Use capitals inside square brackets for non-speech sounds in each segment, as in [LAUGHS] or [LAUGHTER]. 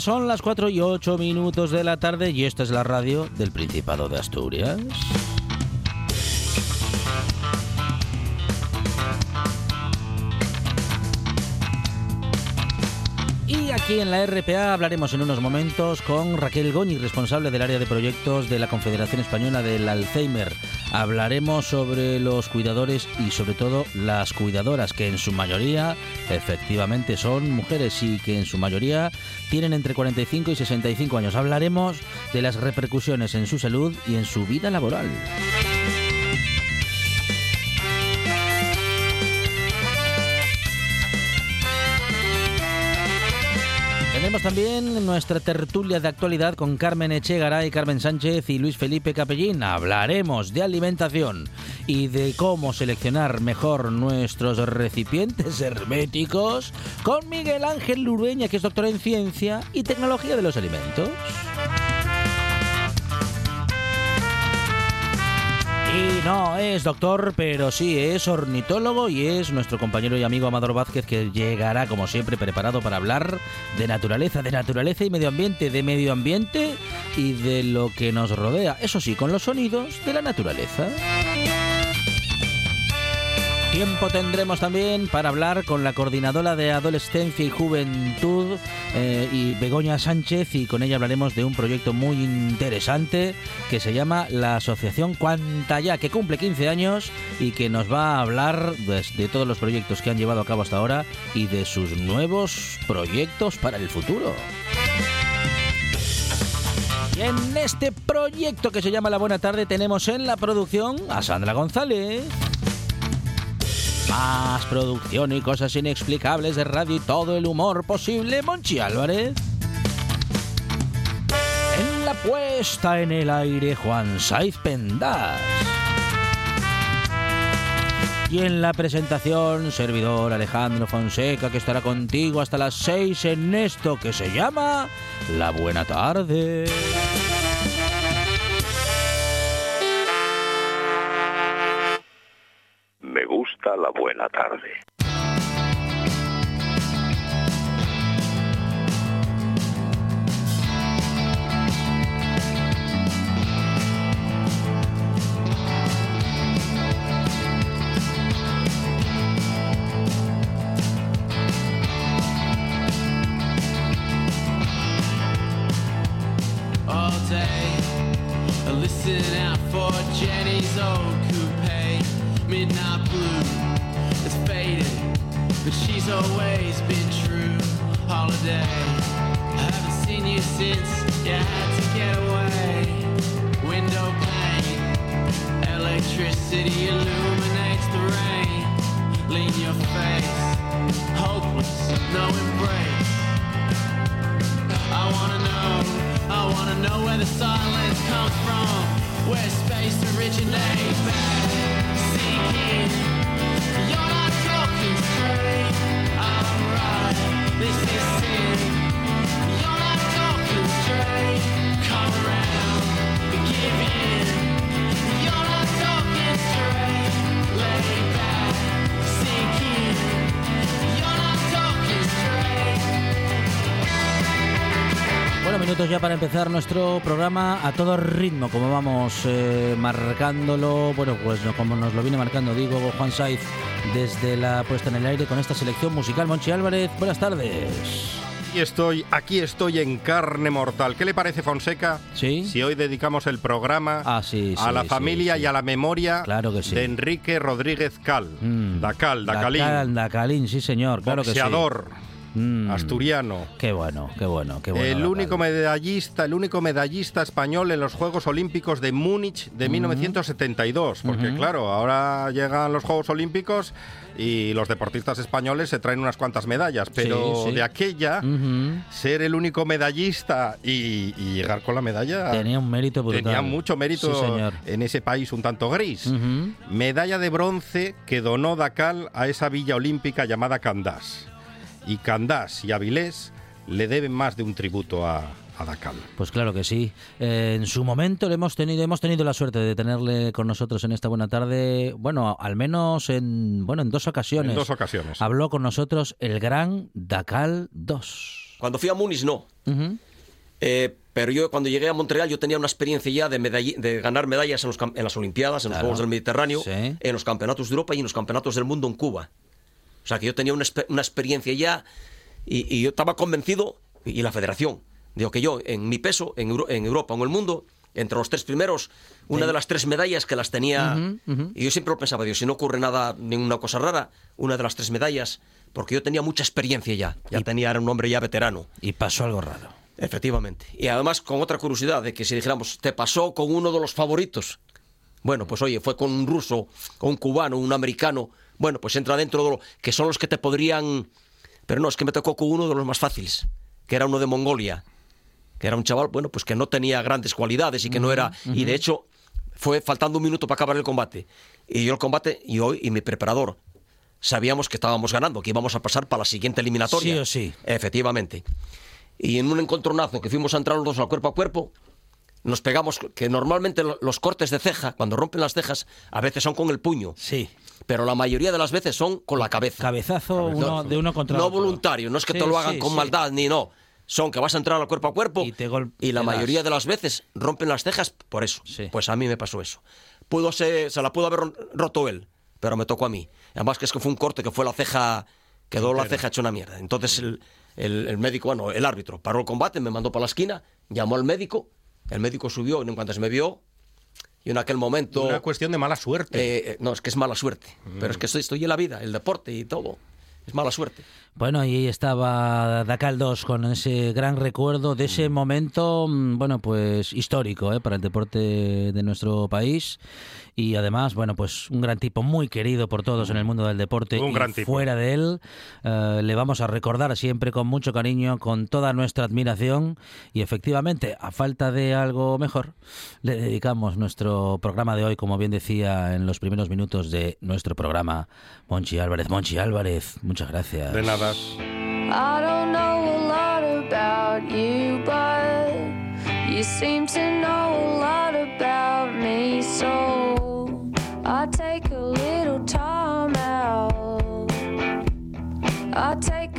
Son las 4 y 8 minutos de la tarde y esta es la radio del Principado de Asturias. Y aquí en la RPA hablaremos en unos momentos con Raquel Goñi, responsable del área de proyectos de la Confederación Española del Alzheimer. Hablaremos sobre los cuidadores y sobre todo las cuidadoras, que en su mayoría efectivamente son mujeres y que en su mayoría tienen entre 45 y 65 años. Hablaremos de las repercusiones en su salud y en su vida laboral. Tenemos también nuestra tertulia de actualidad con Carmen Echegaray, Carmen Sánchez y Luis Felipe Capellín. Hablaremos de alimentación y de cómo seleccionar mejor nuestros recipientes herméticos con Miguel Ángel Lurueña, que es doctor en ciencia y tecnología de los alimentos. No es doctor, pero sí es ornitólogo y es nuestro compañero y amigo Amador Vázquez que llegará como siempre preparado para hablar de naturaleza, de naturaleza y medio ambiente, de medio ambiente y de lo que nos rodea. Eso sí, con los sonidos de la naturaleza. Tiempo tendremos también para hablar con la coordinadora de Adolescencia y Juventud eh, y Begoña Sánchez y con ella hablaremos de un proyecto muy interesante que se llama la Asociación Cuantaya, que cumple 15 años y que nos va a hablar de, de todos los proyectos que han llevado a cabo hasta ahora y de sus nuevos proyectos para el futuro. En este proyecto que se llama La Buena Tarde tenemos en la producción a Sandra González. Más producción y cosas inexplicables de radio y todo el humor posible, Monchi Álvarez. En la puesta en el aire, Juan Saiz Pendas. Y en la presentación, servidor Alejandro Fonseca, que estará contigo hasta las 6 en esto que se llama La Buena Tarde. Gusta la buena tarde. Minutos ya para empezar nuestro programa a todo ritmo, como vamos eh, marcándolo, bueno, pues no- como nos lo viene marcando, digo, Juan Saiz, desde la puesta en el aire con esta selección musical. Monchi Álvarez, buenas tardes. Aquí estoy, aquí estoy en carne mortal. ¿Qué le parece, Fonseca? ¿Sí? Si hoy dedicamos el programa Ah, sí, a la familia y a la memoria Claro que sí. de Enrique Rodríguez Cal. Mm. Dacal, Dacalín, Dacal, Dacalín, sí señor, claro que sí. boxeador, Mm. asturiano. Qué bueno, qué bueno, qué bueno. el único medallista, el único medallista español en los Juegos Olímpicos de Múnich de 1972, porque Ujú. claro, ahora llegan los Juegos Olímpicos y los deportistas españoles se traen unas cuantas medallas, pero sí. de aquella ser el único medallista y, y llegar con la medalla Tenía un mérito brutal. tenía mucho mérito Sí, señor. en ese país un tanto gris. Medalla de bronce que donó Dacal a esa villa olímpica llamada Candás. Y Candás y Avilés le deben más de un tributo a. Pues claro que sí. Eh, en su momento le hemos tenido, hemos tenido la suerte de tenerle con nosotros en esta buena tarde. Bueno, al menos en bueno en dos ocasiones. En dos ocasiones. Habló con nosotros el gran Dacal 2. Cuando fui a Múnich, no. Eh, pero yo cuando llegué a Montreal yo tenía una experiencia ya de, medall- de ganar medallas en, los en las Olimpiadas, en los. Juegos del Mediterráneo, Sí. en los Campeonatos de Europa y en los Campeonatos del Mundo en Cuba. O sea que yo tenía una, una experiencia ya y, y yo estaba convencido, y, y la federación, digo que yo en mi peso, en, Euro- en Europa o en el mundo, entre los tres primeros, una de las tres medallas que las tenía, y yo siempre lo pensaba, digo, si no ocurre nada, ninguna cosa rara, una de las tres medallas, porque yo tenía mucha experiencia ya, ya tenía, era un hombre ya veterano. Y pasó algo raro. Efectivamente. Y además con otra curiosidad de que si dijéramos, te pasó con uno de los favoritos. Bueno, pues oye, fue con un ruso, con un cubano, un americano. Bueno, pues entra dentro de lo que son los que te podrían... Pero no, es que me tocó con uno de los más fáciles, que era uno de Mongolia, que era un chaval, bueno, pues que no tenía grandes cualidades y que no era... Y de hecho, fue faltando un minuto para acabar el combate. Y yo el combate, y hoy, y mi preparador, sabíamos que estábamos ganando, que íbamos a pasar para la siguiente eliminatoria. Sí o sí. Efectivamente. Y en un encontronazo que fuimos a entrar los dos al cuerpo a cuerpo, nos pegamos, que normalmente lo- los cortes de ceja, cuando rompen las cejas, a veces son con el puño, Sí. pero la mayoría de las veces son con la cabeza. Cabezazo uno, de uno contra no otro. voluntario, no es que Sí, te lo hagan sí, con sí. maldad, ni no. Son que vas a entrar al cuerpo a cuerpo Y te y la mayoría de las veces rompen las cejas por eso. Sí. Pues a mí me pasó eso. Pudo ser, se la pudo haber ro- roto él, pero me tocó a mí. Además que es que fue un corte que fue la ceja, quedó la ceja hecha una mierda. Entonces el, el- el médico, bueno, el árbitro paró el combate, me mandó para la esquina, llamó al médico, el médico subió y en cuanto se me vio, y en aquel momento... Una cuestión de mala suerte. eh, eh, no, es que es mala suerte. Pero es que estoy, estoy en la vida, el deporte y todo. Es mala suerte. Bueno, y ahí estaba Dacal 2 con ese gran recuerdo de ese momento, mm, bueno, pues histórico ¿eh? para el deporte de nuestro país. Y además, bueno, pues un gran tipo muy querido por todos en el mundo del deporte Un y gran tipo. fuera de él. Eh, le vamos a recordar siempre con mucho cariño, con toda nuestra admiración. Y efectivamente, a falta de algo mejor, le dedicamos nuestro programa de hoy, como bien decía en los primeros minutos de nuestro programa, Monchi Álvarez. Monchi Álvarez, muchas gracias. De nada. I don't know a lot about you, but you seem to know a lot about me. So I take a little time out. I take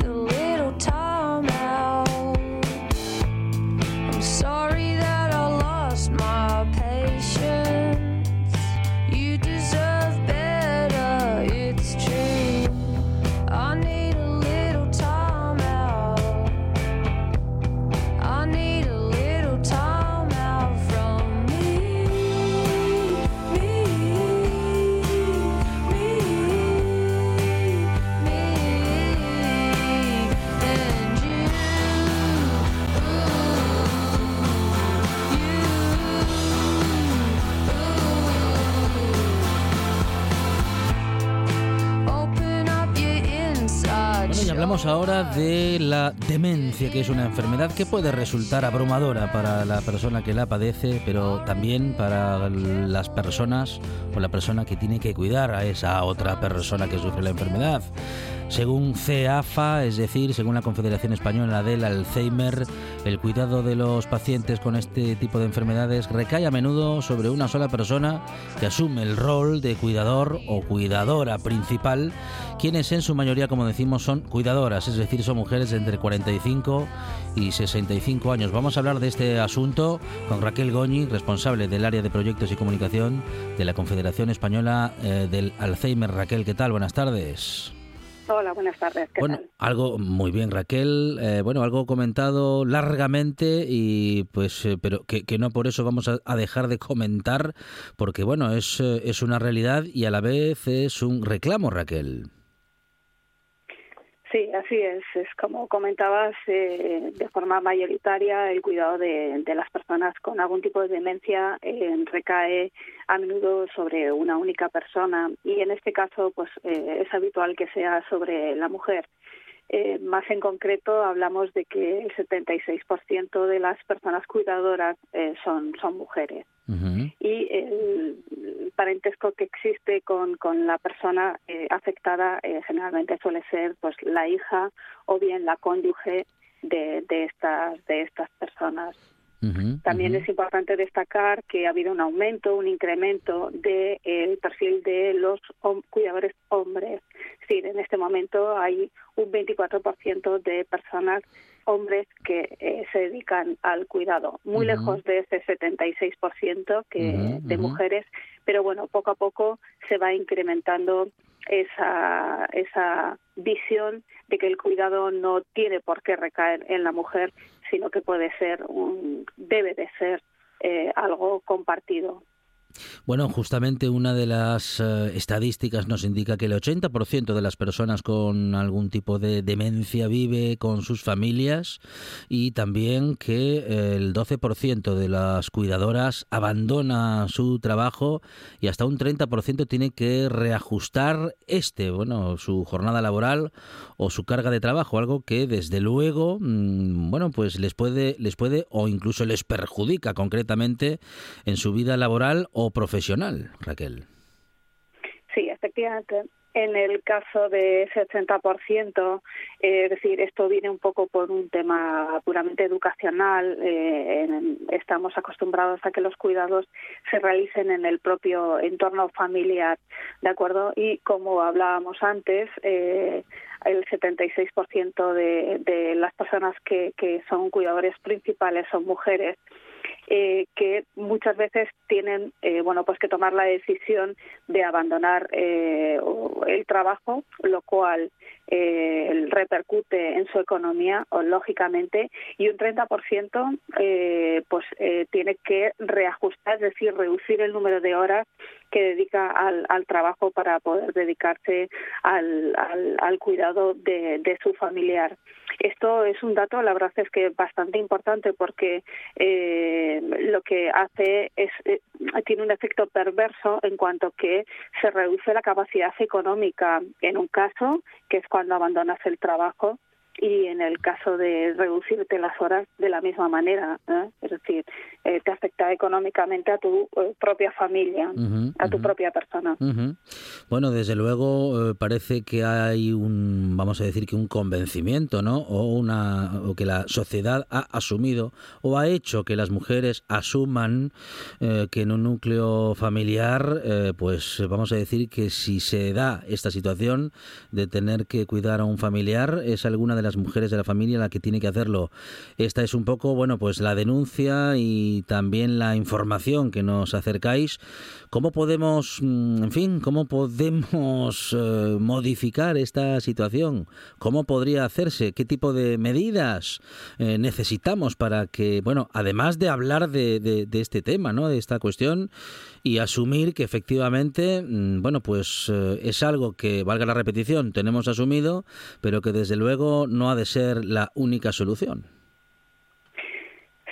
que es una enfermedad que puede resultar abrumadora para la persona que la padece, pero también para las personas o la persona que tiene que cuidar a esa otra persona que sufre la enfermedad. Según CEAFA, es decir, según la Confederación Española del Alzheimer, el cuidado de los pacientes con este tipo de enfermedades recae a menudo sobre una sola persona que asume el rol de cuidador o cuidadora principal, quienes en su mayoría, como decimos, son cuidadoras, es decir, son mujeres entre 45 y 65 años. Vamos a hablar de este asunto con Raquel Goñi, responsable del área de proyectos y comunicación de la Confederación Española eh, del Alzheimer. Raquel, ¿qué tal? Buenas tardes. Hola, buenas tardes. ¿Qué Bueno, tal? algo muy bien, Raquel. eh, bueno, algo comentado largamente y pues, eh, pero que, que no por eso vamos a, a dejar de comentar, porque bueno, es, eh, es una realidad y a la vez es un reclamo, Raquel. Sí, así es. Es como comentabas, eh, de forma mayoritaria el cuidado de, las personas con algún tipo de demencia eh, recae a menudo sobre una única persona y en este caso pues eh, es habitual que sea sobre la mujer. Eh, más en concreto, hablamos de que el 76% de las personas cuidadoras son, son mujeres. Y el parentesco que existe con, con la persona eh, afectada eh, generalmente suele ser pues la hija o bien la cónyuge de, de, estas, de estas personas. También es importante destacar que ha habido un aumento, un incremento del de, perfil de los cuidadores hombres. Es decir, en este momento hay un 24% de personas hombres que eh, se dedican al cuidado, muy lejos de ese 76% que de mujeres, pero bueno, poco a poco se va incrementando esa esa visión de que el cuidado no tiene por qué recaer en la mujer, sino que puede ser un debe de ser eh, algo compartido. Bueno, justamente una de las uh, estadísticas nos indica que el 80% de las personas con algún tipo de demencia vive con sus familias y también que el 12% de las cuidadoras abandona su trabajo y hasta un 30% tiene que reajustar este, bueno, su jornada laboral o su carga de trabajo, algo que desde luego, mmm, bueno, pues les puede les puede o incluso les perjudica concretamente en su vida laboral o profesional, Raquel. Sí, efectivamente. En el caso de ese 80%, eh, es decir, esto viene un poco por un tema puramente educacional. Eh, en, estamos acostumbrados a que los cuidados se realicen en el propio entorno familiar, ¿de acuerdo? Y como hablábamos antes, eh, el 76% de, de las personas que, que son cuidadores principales son mujeres eh, que muchas veces tienen eh, bueno pues que tomar la decisión de abandonar eh, el trabajo lo cual eh, repercute en su economía lógicamente y un 30% eh, pues eh, tiene que reajustar es decir reducir el número de horas que dedica al, al trabajo para poder dedicarse al, al, cuidado de, de, su familiar. Esto es un dato, la verdad es que bastante importante porque eh, lo que hace es tiene un efecto perverso en cuanto que se reduce la capacidad económica en un caso, que es cuando abandonas el trabajo, y en el caso de reducirte las horas de la misma manera, ¿eh? es decir, eh, te afecta económicamente a tu eh, propia familia, uh -huh, a tu uh -huh. propia persona. Uh -huh. Bueno, desde luego parece que hay un, vamos a decir que un convencimiento, ¿no? O una, o que la sociedad ha asumido o ha hecho que las mujeres asuman que en un núcleo familiar, eh, pues vamos a decir que si se da esta situación de tener que cuidar a un familiar es alguna de las mujeres de la familia la que tiene que hacerlo. Esta es un poco, bueno, pues la denuncia y también la información que nos acercáis. ¿Cómo podemos, mm, en fin, cómo podemos eh, modificar esta situación? ¿Cómo podría hacerse? ¿Qué tipo de medidas eh, necesitamos para que, bueno, además de hablar de, de, de, este tema, ¿no? De esta cuestión y asumir que efectivamente, mm, bueno, pues eh, es algo que, valga la repetición, tenemos asumido, pero que desde luego no ha de ser la única solución.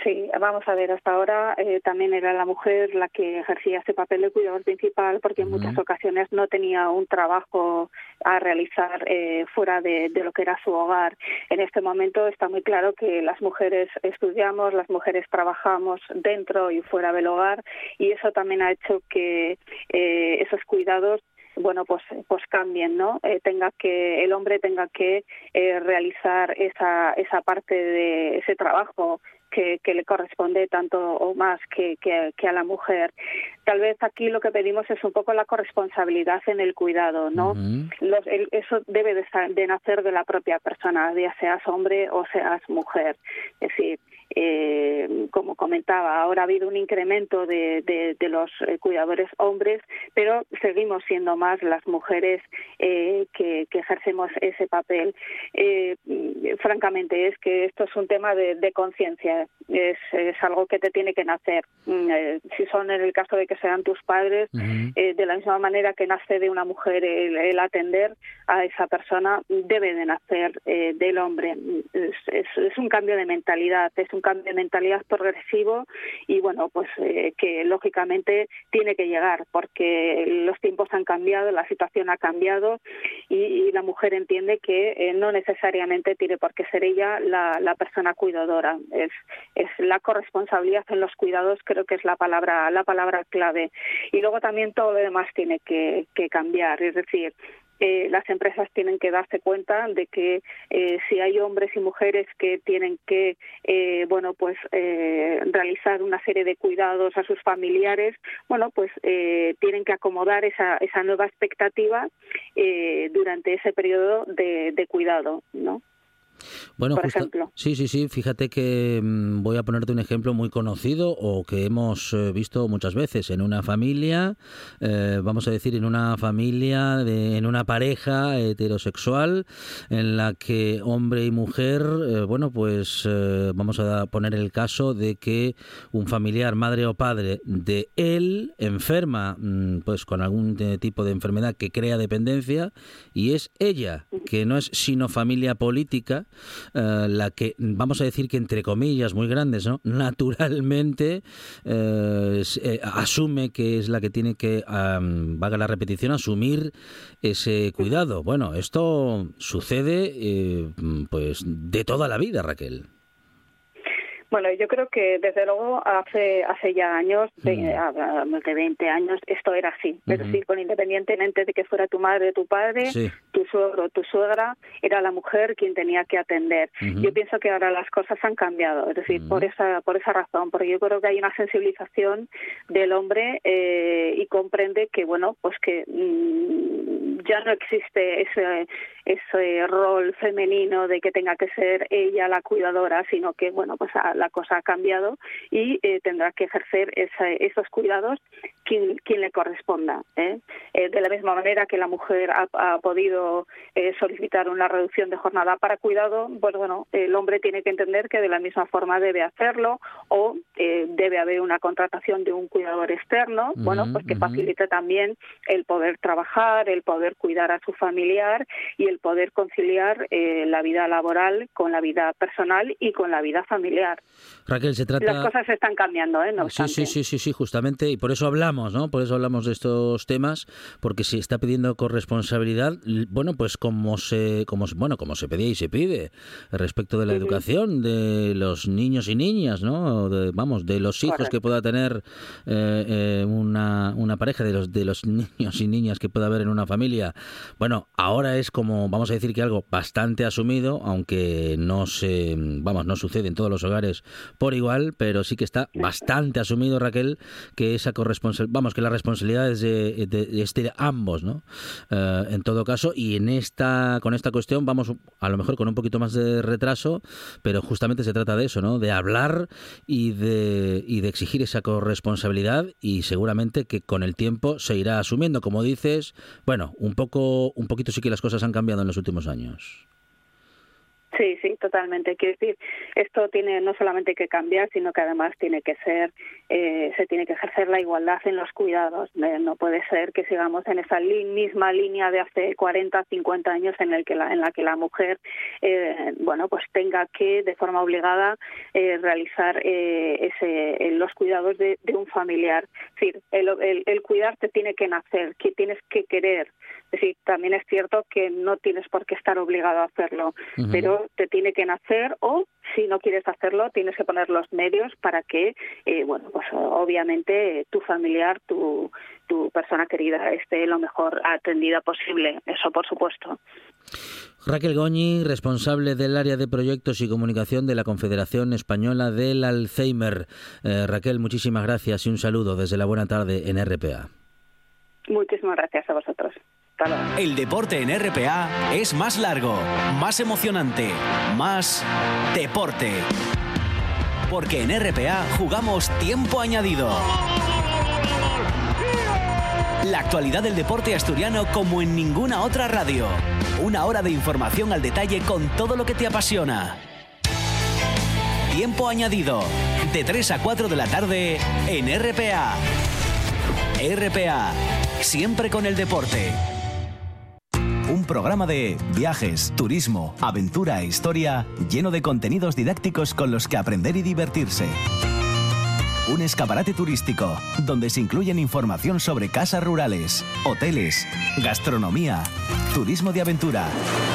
Sí, vamos a ver, hasta ahora eh, también era la mujer la que ejercía ese papel de cuidador principal porque en uh -huh. muchas ocasiones no tenía un trabajo a realizar eh, fuera de, de, lo que era su hogar. En este momento está muy claro que las mujeres estudiamos, las mujeres trabajamos dentro y fuera del hogar y eso también ha hecho que eh, esos cuidados bueno pues pues cambien no eh, tenga que el hombre tenga que eh, realizar esa esa parte de ese trabajo que, que, le corresponde tanto o más que, que, que, a la mujer. Tal vez aquí lo que pedimos es un poco la corresponsabilidad en el cuidado, ¿no? Uh -huh. Los, el, eso debe de, de, nacer de la propia persona, ya seas hombre o seas mujer. Es decir, eh, como comentaba, ahora ha habido un incremento de, de, de los eh, cuidadores hombres, pero seguimos siendo más las mujeres eh, que, que, ejercemos ese papel. Eh, francamente, es que esto es un tema de, de conciencia, es, es algo que te tiene que nacer. Mm, eh, si son en el caso de que sean tus padres, de la misma manera que nace de una mujer el, el atender a esa persona, debe de nacer eh, del hombre. Es, es, es un cambio de mentalidad, es un cambio de mentalidad progresivo y bueno, pues eh, que lógicamente tiene que llegar porque los tiempos han cambiado, la situación ha cambiado y, la mujer entiende que eh, no necesariamente tiene por qué ser ella la, la persona cuidadora. Es, es la corresponsabilidad en los cuidados, creo que es la palabra, la palabra clave. Y luego también todo lo demás tiene que cambiar, es decir, eh, las empresas tienen que darse cuenta de que eh, si hay hombres y mujeres que tienen que eh, bueno pues eh, realizar una serie de cuidados a sus familiares bueno pues eh, tienen que acomodar esa, esa nueva expectativa durante ese periodo de, de cuidado no Bueno, por justa- ejemplo. sí, sí, sí. Fíjate que mm, voy a ponerte un ejemplo muy conocido o que hemos eh, visto muchas veces en una familia, eh, vamos a decir, en una familia, de, en una pareja heterosexual, en la que hombre y mujer, eh, bueno, pues vamos a poner el caso de que un familiar, madre o padre de él, enferma, mm, pues con algún tipo de enfermedad que crea dependencia, y es ella, que no es sino familia política, eh, la que, vamos a decir que entre comillas muy grandes, ¿no? [LAUGHS] naturalmente eh, eh, asume que es la que tiene que, am, valga la repetición, asumir ese cuidado. Bueno, esto sucede pues de toda la vida, Raquel. Bueno, yo creo que desde luego hace hace ya años, de, Mm. más de 20 años, esto era así. Ujú. decir, con independientemente de que fuera tu madre, tu padre, Sí. tu suegro, tu suegra, era la mujer quien tenía que atender. Yo pienso que ahora las cosas han cambiado, es decir, por esa por esa razón, porque yo creo que hay una sensibilización del hombre eh, y comprende que bueno, pues que mm, ya no existe ese ese rol femenino de que tenga que ser ella la cuidadora, sino que bueno, pues ah, la cosa ha cambiado y eh, tendrá que ejercer esa- esos cuidados quien, quien le corresponda. ¿eh? Eh, de la misma manera que la mujer ha, ha podido solicitar una reducción de jornada para cuidado, pues bueno, el hombre tiene que entender que de la misma forma debe hacerlo o debe haber una contratación de un cuidador externo, bueno, pues que facilite también el poder trabajar, el poder cuidar a su familiar y el poder conciliar eh, la vida laboral con la vida personal y con la vida familiar. Raquel, se trata... Las cosas están cambiando, ¿eh? No Sí, sí, sí, sí, sí, justamente, y por eso hablamos, ¿no? Por eso hablamos de estos temas, porque se está pidiendo corresponsabilidad, bueno, pues como se, como bueno, como se pedía y se pide respecto de la educación de los niños y niñas, ¿no? De- vamos, de los hijos Correcto. que pueda tener eh, eh, una, una pareja, de los de los [LAUGHS] niños y niñas que pueda haber en una familia. Bueno, ahora es como, vamos a decir que algo bastante asumido, aunque no se, vamos, no sucede en todos los hogares por igual, pero sí que está bastante asumido, Raquel, que esa corresponsabilidad, vamos, que la responsabilidad es de, de- de ambos, ¿no? Eh, en todo caso, y en esta, con esta cuestión vamos a lo mejor con un poquito más de retraso, pero justamente se trata de eso, ¿no? De hablar y de, y de exigir esa corresponsabilidad y seguramente que con el tiempo se irá asumiendo, como dices, bueno, un poco, un poquito sí que las cosas han cambiado en los últimos años. Sí, sí, totalmente. Quiero decir, esto tiene no solamente que cambiar, sino que además tiene que ser, eh, se tiene que ejercer la igualdad en los cuidados. Eh, no puede ser que sigamos en esa misma línea de hace 40, 50 años en el que la, en la que la mujer, eh, bueno, pues tenga que de forma obligada eh, realizar eh, ese, los cuidados de, un familiar. Es decir, el, el, el cuidar te tiene que nacer, que tienes que querer. Es decir, también es cierto que no tienes por qué estar obligado a hacerlo, pero te tiene que nacer o si no quieres hacerlo tienes que poner los medios para que, eh, bueno, pues obviamente tu familiar, tu, tu persona querida esté lo mejor atendida posible. Eso por supuesto. Raquel Goñi, responsable del área de proyectos y comunicación de la Confederación Española del Alzheimer. Eh, Raquel, muchísimas gracias y un saludo desde la buena tarde en RPA. Muchísimas gracias a vosotros. El deporte en RPA es más largo, más emocionante, más deporte. Porque en RPA jugamos tiempo añadido. La actualidad del deporte asturiano como en ninguna otra radio. Una hora de información al detalle con todo lo que te apasiona. Tiempo añadido. De 3 a 4 de la tarde en RPA. RPA. Siempre con el deporte. Programa de viajes, turismo, aventura e historia lleno de contenidos didácticos con los que aprender y divertirse. Un escaparate turístico donde se incluyen información sobre casas rurales, hoteles, gastronomía, turismo de aventura,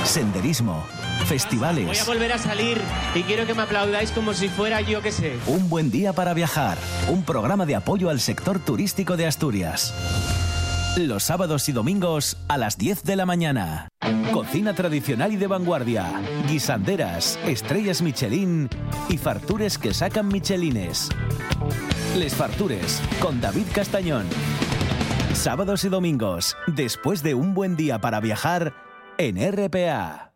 senderismo, festivales. Voy a volver a salir y quiero que me aplaudáis como si fuera yo que sé. Un buen día para viajar. Un programa de apoyo al sector turístico de Asturias. Los sábados y domingos a las 10 de la mañana. Cocina tradicional y de vanguardia. Guisanderas, estrellas Michelin y fartures que sacan Michelines. Les Fartures con David Castañón. Sábados y domingos, después de un buen día para viajar en RPA.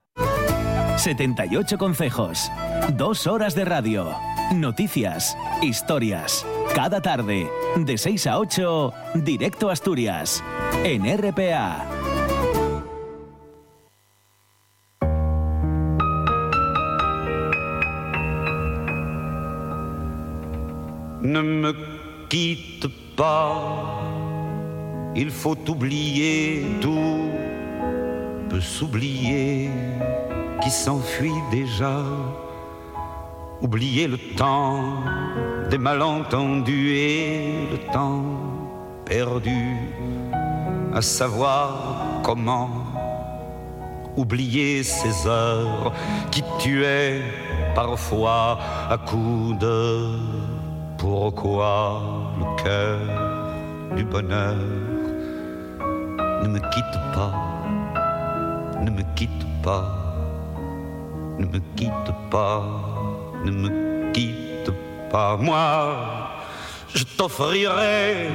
78 consejos. Dos horas de radio. Noticias. Historias. Cada tarde, de 6 a 8, directo a Asturias. En RPA. Ne me quitte pas, il faut oublier tout, peut s'oublier qui s'enfuit déjà, oublier le temps des malentendus et le temps perdu, à savoir comment oublier ces heures qui tuaient parfois à coups de pourquoi le cœur du bonheur ne me quitte pas, ne me quitte pas, ne me quitte pas, ne me quitte pas. Moi, je t'offrirai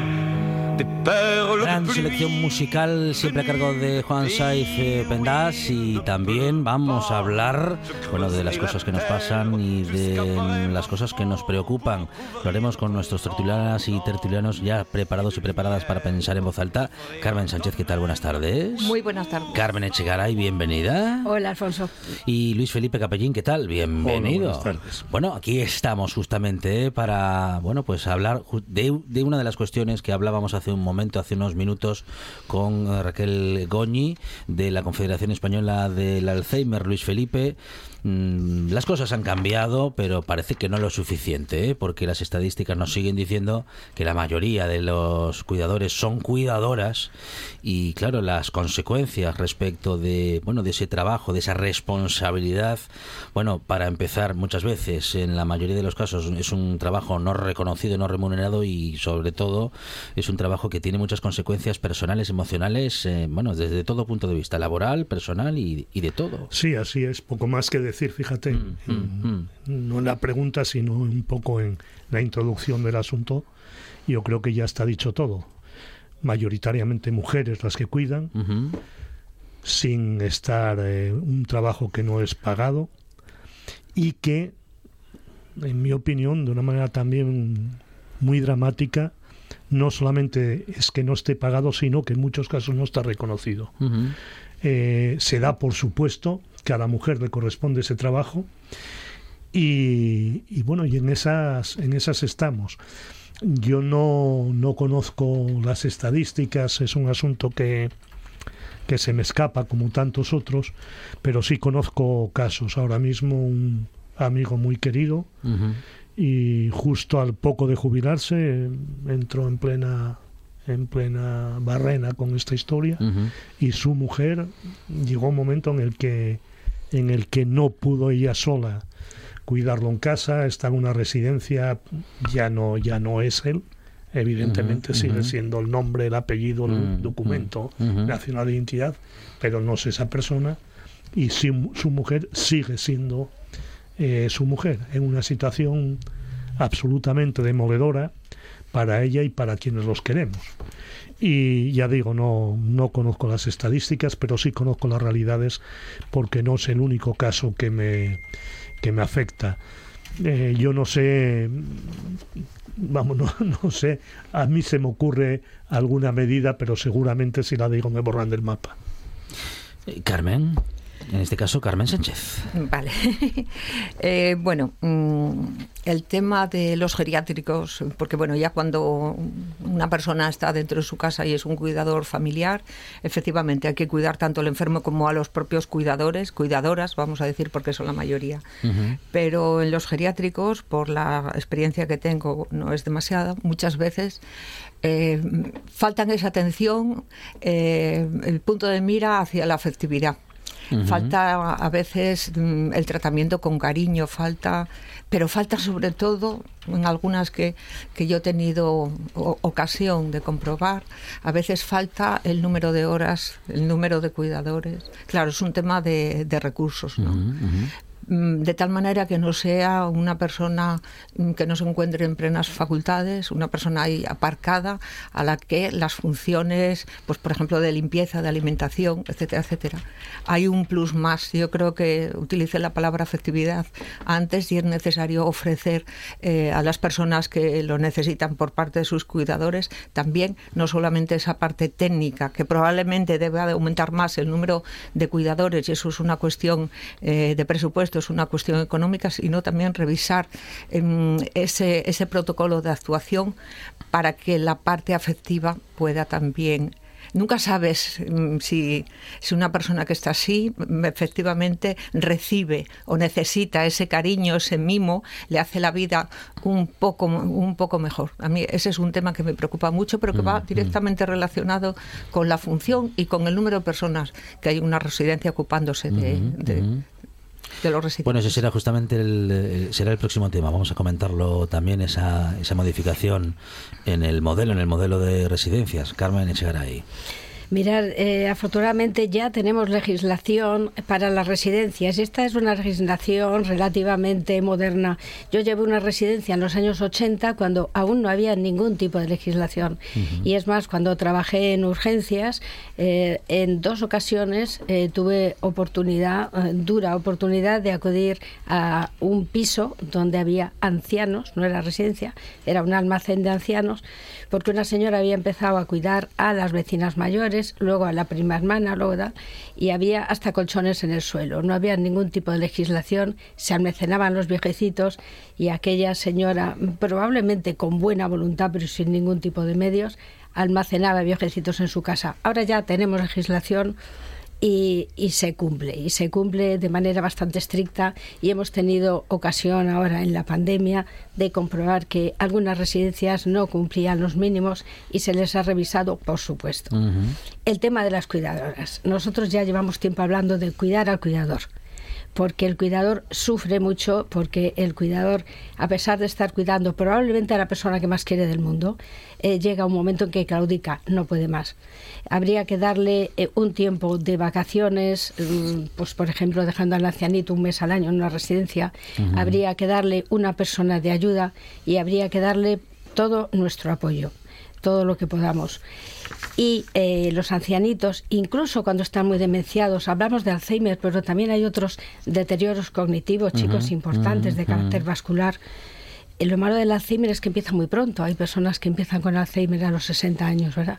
Gran selección musical siempre a cargo de Juan Saiz eh, Pendas y también vamos a hablar bueno, de las cosas que nos pasan y de las cosas que nos preocupan. Lo haremos con nuestros tertulianas y tertulianos ya preparados y preparadas para pensar en voz alta. Carmen Sánchez, ¿qué tal? Buenas tardes. Muy buenas tardes. Carmen Echegaray, bienvenida. Hola, Alfonso. Y Luis Felipe Capellín, ¿qué tal? Bienvenido. Hola, buenas tardes. Bueno, aquí estamos justamente eh, para, bueno, pues hablar de, de una de las cuestiones que hablábamos hace un momento, hace unos minutos, con eh, Raquel Goñi de la Confederación Española del Alzheimer, Luis Felipe. Mm, Las cosas han cambiado, pero parece que no lo suficiente, ¿eh? porque las estadísticas nos siguen diciendo que la mayoría de los cuidadores son cuidadoras y claro, las consecuencias respecto de, bueno, de ese trabajo, de esa responsabilidad, bueno, para empezar, muchas veces, en la mayoría de los casos, es un trabajo no reconocido, no remunerado y sobre todo es un trabajo que tiene muchas consecuencias personales, emocionales, eh, bueno, desde todo punto de vista, laboral, personal y, y de todo. Sí, así es, poco más que decir, fíjate, Mm, en- no en la pregunta, sino un poco en la introducción del asunto. Yo creo que ya está dicho todo. Mayoritariamente mujeres las que cuidan, sin estar eh, un trabajo que no es pagado y que, en mi opinión, de una manera también muy dramática, no solamente es que no esté pagado, sino que en muchos casos no está reconocido. Eh, se da por supuesto que a la mujer le corresponde ese trabajo y, y bueno, y en esas, en esas estamos. Yo no, no conozco las estadísticas, es un asunto que, que se me escapa como tantos otros, pero sí conozco casos. Ahora mismo un amigo muy querido y justo al poco de jubilarse entró en plena en plena barrena con esta historia y su mujer llegó un momento en el que en el que no pudo ella sola cuidarlo en casa, está en una residencia, ya no ya no es él, evidentemente sigue siendo el nombre, el apellido, el Mm, documento mm, nacional de identidad, pero no es esa persona y sí, su mujer sigue siendo eh, su mujer en una situación absolutamente demoledora para ella y para quienes los queremos. Y ya digo, no, no conozco las estadísticas, pero sí conozco las realidades porque no es el único caso que me, que me afecta. Eh, yo no sé, vamos, [LAUGHS] no, no sé, a mí se me ocurre alguna medida, pero seguramente si la digo me borran del mapa. Eh, Carmen, en este caso Carmen Sánchez. Vale. [LAUGHS] Eh, bueno, mm, el tema de los geriátricos, porque bueno, ya cuando una persona está dentro de su casa y es un cuidador familiar, efectivamente hay que cuidar tanto al enfermo como a los propios cuidadores, cuidadoras, vamos a decir, porque son la mayoría. Pero en los geriátricos, por la experiencia que tengo, no es demasiada, muchas veces eh, faltan esa atención, eh, el punto de mira hacia la afectividad. Falta a veces mm, el tratamiento con cariño, falta, pero falta sobre todo en algunas que, que yo he tenido o- ocasión de comprobar, a veces falta el número de horas, el número de cuidadores. Claro, es un tema de, de recursos, ¿no? De tal manera que no sea una persona mm, que no se encuentre en plenas facultades, una persona ahí aparcada a la que las funciones, pues por ejemplo de limpieza, de alimentación, etcétera, etcétera. Hay un plus más. Yo creo que utilicé la palabra afectividad antes y es necesario ofrecer eh, a las personas que lo necesitan por parte de sus cuidadores también no solamente esa parte técnica que probablemente debe de aumentar más el número de cuidadores y eso es una cuestión eh, de presupuesto, es una cuestión económica, sino también revisar em, ese, ese protocolo de actuación para que la parte afectiva pueda también Nunca sabes mm, si, si una persona que está así mm, efectivamente recibe o necesita ese cariño, ese mimo, le hace la vida un poco, un poco mejor. A mí ese es un tema que me preocupa mucho, pero que va directamente relacionado con la función y con el número de personas que hay en una residencia ocupándose de, de- Bueno, ese será justamente el, el- será el próximo tema. Vamos a comentarlo también, esa, esa modificación en el modelo, en el modelo de residencias. Carmen Echegaray. Mirar, eh, afortunadamente ya tenemos legislación para las residencias. Esta es una legislación relativamente moderna. Yo llevé una residencia en los años 80 cuando aún no había ningún tipo de legislación. Y es más, cuando trabajé en urgencias, eh, en dos ocasiones eh, tuve oportunidad, eh, dura oportunidad de acudir a un piso donde había ancianos, no era residencia, era un almacén de ancianos, porque una señora había empezado a cuidar a las vecinas mayores, luego a la prima hermana, luego y había hasta colchones en el suelo. No había ningún tipo de legislación, se almacenaban los viejecitos y aquella señora, probablemente con buena voluntad, pero sin ningún tipo de medios, almacenaba viejecitos en su casa. Ahora ya tenemos legislación y, y se cumple, y se cumple de manera bastante estricta y hemos tenido ocasión ahora en la pandemia de comprobar que algunas residencias no cumplían los mínimos y se les ha revisado, por supuesto. El tema de las cuidadoras. Nosotros ya llevamos tiempo hablando de cuidar al cuidador porque el cuidador sufre mucho, porque el cuidador, a pesar de estar cuidando probablemente a la persona que más quiere del mundo, eh, llega un momento en que claudica, no puede más. Habría que darle eh, un tiempo de vacaciones, mm, pues por ejemplo dejando al ancianito un mes al año en una residencia, habría que darle una persona de ayuda y habría que darle todo nuestro apoyo, todo lo que podamos y eh, los ancianitos, incluso cuando están muy demenciados, hablamos de Alzheimer, pero también hay otros deterioros cognitivos, chicos, importantes de carácter vascular. Eh, Lo malo del Alzheimer es que empieza muy pronto. Hay personas que empiezan con Alzheimer a los 60 años, ¿verdad?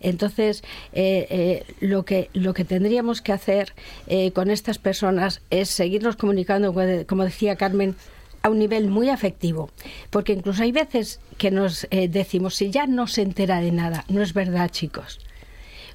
Entonces, eh, eh, lo, que, lo que tendríamos que hacer eh, con estas personas es seguirnos comunicando, como decía Carmen, a un nivel muy afectivo. Porque incluso hay veces que nos eh, decimos, si ya no se entera de nada, no es verdad, chicos.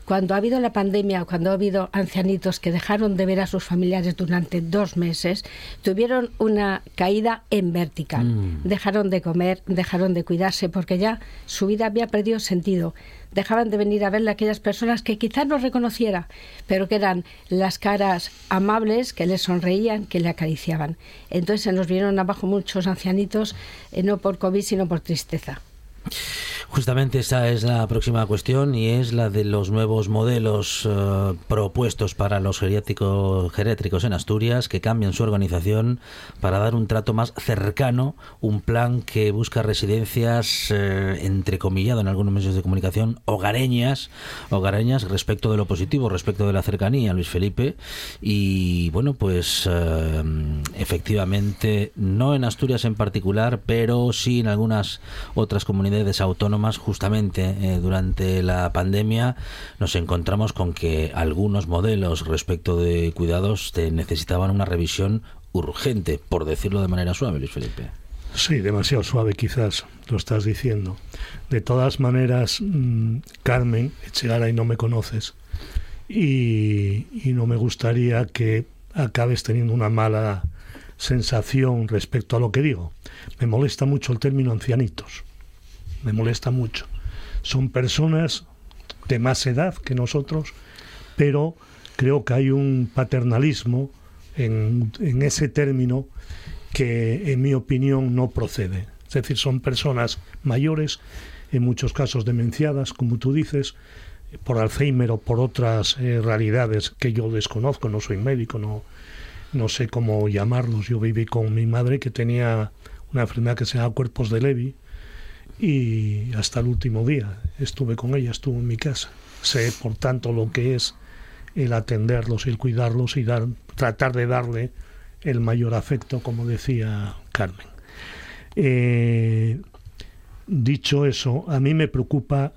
Cuando ha habido la pandemia, cuando ha habido ancianitos que dejaron de ver a sus familiares durante dos meses, tuvieron una caída en vertical. Mm. Dejaron de comer, dejaron de cuidarse, porque ya su vida había perdido sentido. Dejaban de venir a verle a aquellas personas que quizás no reconociera, pero que eran las caras amables, que les sonreían, que le acariciaban. Entonces se nos vieron abajo muchos ancianitos, eh, no por COVID, sino por tristeza. Justamente esa es la próxima cuestión y es la de los nuevos modelos eh, propuestos para los geriátricos, en Asturias que cambian su organización para dar un trato más cercano, un plan que busca residencias eh, entrecomillado en algunos medios de comunicación hogareñas, hogareñas respecto de lo positivo, respecto de la cercanía, Luis Felipe. Y bueno pues eh, efectivamente no en Asturias en particular, pero sí en algunas otras comunidades autónomas más justamente eh, durante la pandemia nos encontramos con que algunos modelos respecto de cuidados necesitaban una revisión urgente, por decirlo de manera suave, Luis Felipe. Sí, demasiado suave quizás, lo estás diciendo. De todas maneras, mm, Carmen Echegara y no me conoces y no me gustaría que acabes teniendo una mala sensación respecto a lo que digo. Me molesta mucho el término ancianitos me molesta mucho. Son personas de más edad que nosotros, pero creo que hay un paternalismo en, ese término que en mi opinión no procede. Es decir, son personas mayores, en muchos casos demenciadas, como tú dices, por Alzheimer o por otras eh, realidades que yo desconozco, no soy médico, no, no sé cómo llamarlos. Yo viví con mi madre que tenía una enfermedad que se llama cuerpos de Levy, y hasta el último día estuve con ella, estuve en mi casa. Sé, por tanto, lo que es el atenderlos, el cuidarlos y dar, tratar de darle el mayor afecto, como decía Carmen. Eh, dicho eso, a mí me preocupa,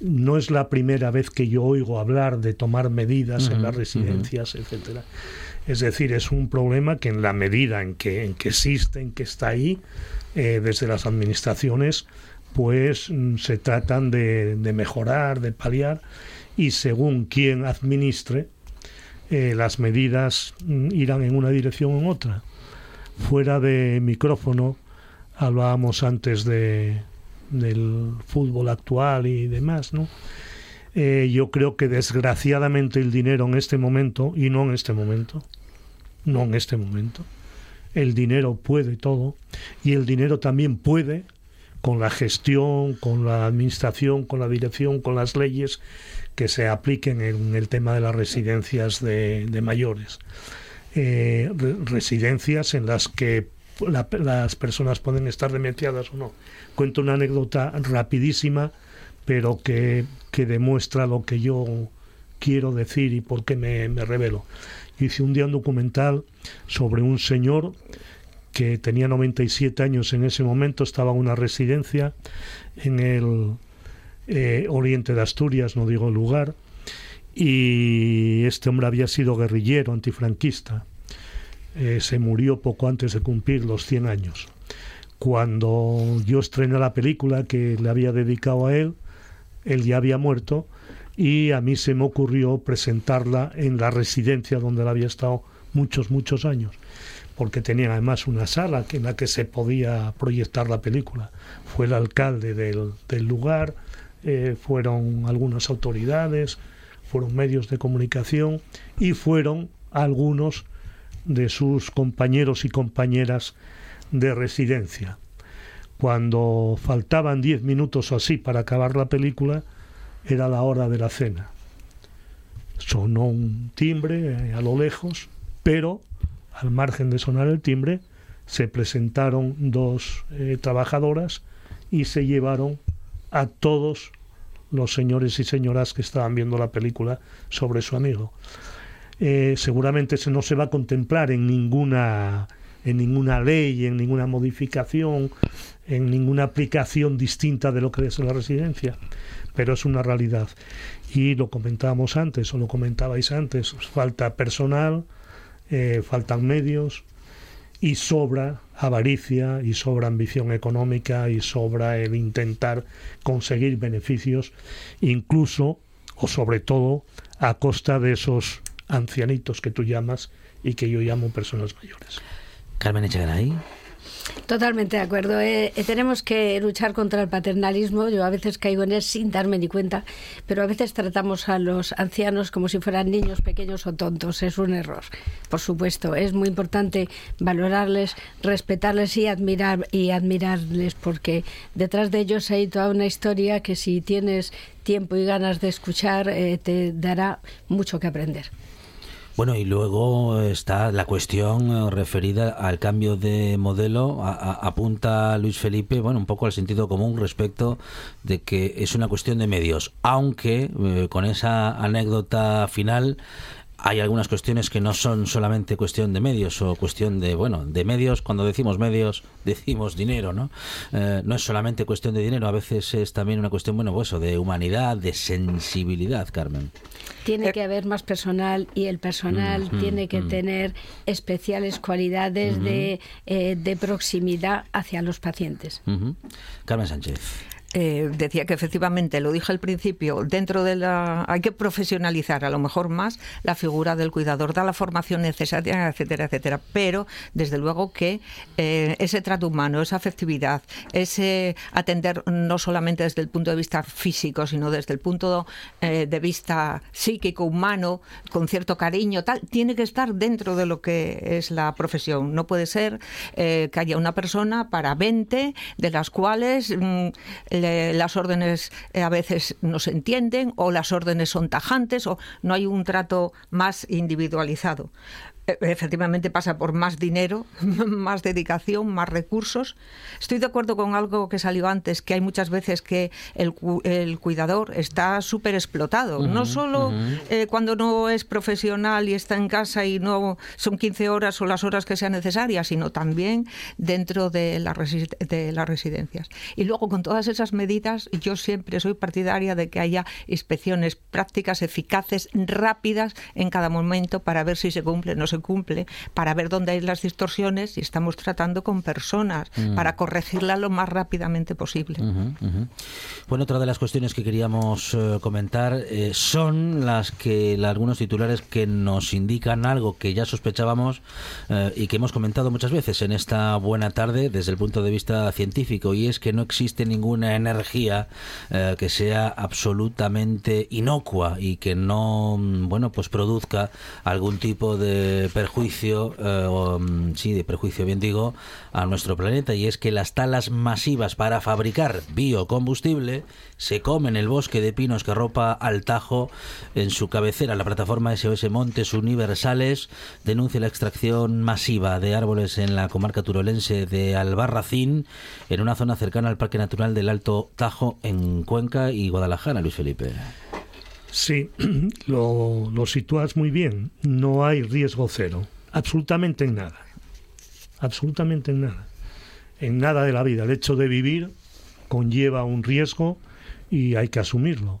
no es la primera vez que yo oigo hablar de tomar medidas en las residencias, etcétera. Es decir, es un problema que en la medida en que, en que existe, en que está ahí, eh, desde las administraciones, pues mm, se tratan de, mejorar, de paliar, y según quien administre, eh, las medidas mm, irán en una dirección o en otra. Fuera de micrófono, hablábamos antes de, del fútbol actual y demás, ¿no? Eh, yo creo que desgraciadamente el dinero en este momento, y no en este momento, no en este momento, el dinero puede todo, y el dinero también puede con la gestión, con la administración, con la dirección, con las leyes que se apliquen en el tema de las residencias de, mayores. Eh, residencias en las que las personas pueden estar demenciadas o no. Cuento una anécdota rapidísima, pero que, que demuestra lo que yo quiero decir y por qué me, me revelo. Hice un día un documental sobre un señor que tenía 97 años en ese momento, estaba en una residencia en el eh, oriente de Asturias, no digo el lugar, y este hombre había sido guerrillero, antifranquista. Eh, se murió poco antes de cumplir los 100 años. Cuando yo estrené la película que le había dedicado a él, él ya había muerto y a mí se me ocurrió presentarla en la residencia donde él había estado muchos, muchos años porque tenía además una sala en la que se podía proyectar la película. Fue el alcalde del, lugar, eh, fueron algunas autoridades, fueron medios de comunicación y fueron algunos de sus compañeros y compañeras de residencia. Cuando faltaban diez minutos o así para acabar la película, era la hora de la cena. Sonó un timbre eh, a lo lejos, pero al margen de sonar el timbre, se presentaron dos eh, trabajadoras y se llevaron a todos los señores y señoras que estaban viendo la película sobre su amigo. Eh, seguramente se no se va a contemplar en ninguna en ninguna ley, en ninguna modificación, en ninguna aplicación distinta de lo que es la residencia, pero es una realidad. Y lo comentábamos antes, o lo comentabais antes, falta personal, eh, faltan medios y sobra avaricia y sobra ambición económica y sobra el intentar conseguir beneficios, incluso o sobre todo a costa de esos ancianitos que tú llamas y que yo llamo personas mayores. Carmen Echegaray. Totalmente de acuerdo. Eh, eh, tenemos que luchar contra el paternalismo. Yo a veces caigo en él sin darme ni cuenta, pero a veces tratamos a los ancianos como si fueran niños pequeños o tontos. Es un error, por supuesto. Es muy importante valorarles, respetarles y admirar y admirarles, porque detrás de ellos hay toda una historia que si tienes tiempo y ganas de escuchar eh, te dará mucho que aprender. Bueno, y luego está la cuestión eh, referida al cambio de modelo. A- a- apunta Luis Felipe, bueno, un poco al sentido común respecto de que es una cuestión de medios, aunque eh, con esa anécdota final hay algunas cuestiones que no son solamente cuestión de medios o cuestión de, bueno, de medios, cuando decimos medios [LAUGHS] decimos dinero, ¿no? Eh, no es solamente cuestión de dinero, a veces es también una cuestión, bueno, pues eso, de humanidad, de sensibilidad, Carmen. Tiene que haber más personal y el personal tiene que tener especiales cualidades de, eh, de proximidad hacia los pacientes. Carmen Sánchez. Eh, decía que efectivamente, lo dije al principio, dentro de la. hay que profesionalizar a lo mejor más la figura del cuidador, dar la formación necesaria, etcétera, etcétera. Pero, desde luego, que eh, ese trato humano, esa afectividad, ese atender no solamente desde el punto de vista físico, sino desde el punto eh, de vista psíquico, humano, con cierto cariño, tal, tiene que estar dentro de lo que es la profesión. No puede ser eh, que haya una persona para 20, de las cuales mm, le- las órdenes eh, a veces no se entienden o las órdenes son tajantes o no hay un trato más individualizado. E- Efectivamente pasa por más dinero, [LAUGHS] más dedicación, más recursos. Estoy de acuerdo con algo que salió antes, que hay muchas veces que el, el cuidador está súper explotado. no solo eh, cuando no es profesional y está en casa y no son 15 horas o las horas que sean necesarias, sino también dentro de, la de las residencias. Y luego con todas esas medidas, yo siempre soy partidaria de que haya inspecciones prácticas, eficaces, rápidas en cada momento para ver si se cumple o no se cumple, para ver dónde hay las distorsiones y estamos tratando con personas Mm. para corregirlas lo más rápidamente posible. Ujú. Bueno, otra de las cuestiones que queríamos eh, comentar eh, son las que la- algunos titulares que nos indican algo que ya sospechábamos eh, y que hemos comentado muchas veces en esta buena tarde desde el punto de vista científico y es que no existe ninguna energía que sea absolutamente inocua y que no mm, bueno pues produzca algún tipo de perjuicio eh, mm, sí de perjuicio bien digo a nuestro planeta y es que las talas masivas para fabricar biocombustible se comen el bosque de pinos que ropa al Tajo en su cabecera. La plataforma SOS Montes Universales denuncia la extracción masiva de árboles en la comarca turolense de Albarracín, en una zona cercana al Parque Natural del Alto Tajo en Cuenca y Guadalajara, Luis Felipe. Sí, [CLEARS THROAT] lo, lo sitúas muy bien. No hay riesgo cero. Absolutamente en nada. Absolutamente en nada. En nada de la vida. El hecho de vivir conlleva un riesgo y hay que asumirlo.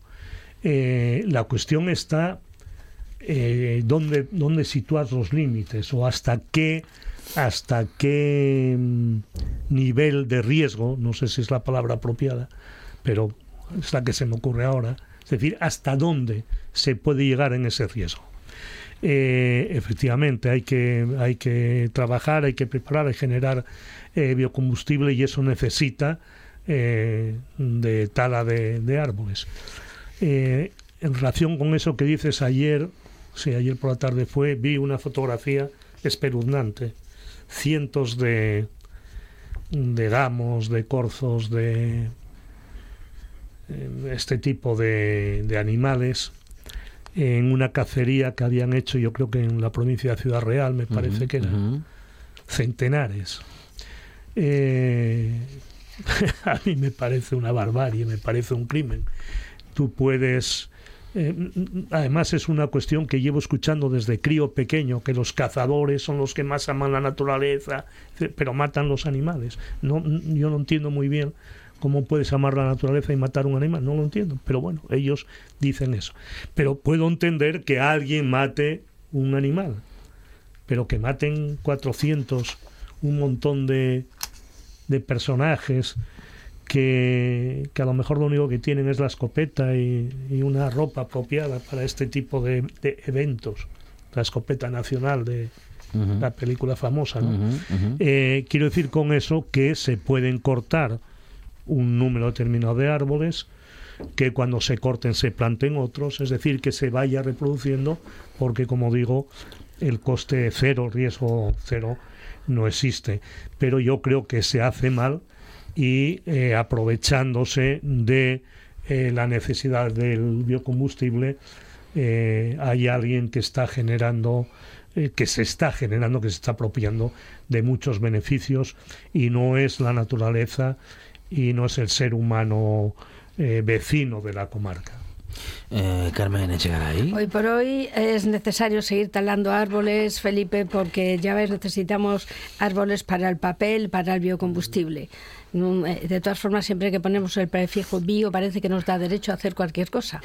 Eh, la cuestión está eh, dónde, dónde los límites o hasta qué hasta qué mm, nivel de riesgo, no sé si es la palabra apropiada, pero es la que se me ocurre ahora, es decir, hasta dónde se puede llegar en ese riesgo. Eh, efectivamente, hay que, hay que trabajar, hay que preparar, hay que generar eh, biocombustible y eso necesita eh, de tala de, árboles. En relación con eso que dices ayer, sí, ayer por la tarde fue, vi una fotografía espeluznante, cientos de, de gamos, de corzos, de este tipo de, de animales en una cacería que habían hecho, yo creo que en la provincia de Ciudad Real, me parece Ujú, que era, ujú. centenares. Eh, [LAUGHS] a mí me parece una barbarie, me parece un crimen. Tú puedes... eh, además es una cuestión que llevo escuchando desde crío pequeño, que los cazadores son los que más aman la naturaleza, pero matan los animales. No, yo no entiendo muy bien cómo puedes amar la naturaleza y matar un animal, no lo entiendo, pero bueno, ellos dicen eso. Pero puedo entender que alguien mate un animal, pero que maten 400, un montón de, de personajes que, que a lo mejor lo único que tienen es la escopeta y, y una ropa apropiada para este tipo de, de eventos, la escopeta nacional de, la película famosa. ¿no? Eh, quiero decir con eso que se pueden cortar un número determinado de árboles, que cuando se corten se planten otros, es decir, que se vaya reproduciendo, porque como digo, el coste cero, riesgo cero, no existe. Pero yo creo que se hace mal y eh, aprovechándose de eh, la necesidad del biocombustible, eh, hay alguien que está generando que se está generando, que se está apropiando de muchos beneficios y no es la naturaleza y no es el ser humano vecino de la comarca. Eh, Carmen ahí. Hoy por hoy es necesario seguir talando árboles, Felipe, porque ya ves, necesitamos árboles para el papel, para el biocombustible. Eh, de todas formas, siempre que ponemos el prefijo bio parece que nos da derecho a hacer cualquier cosa.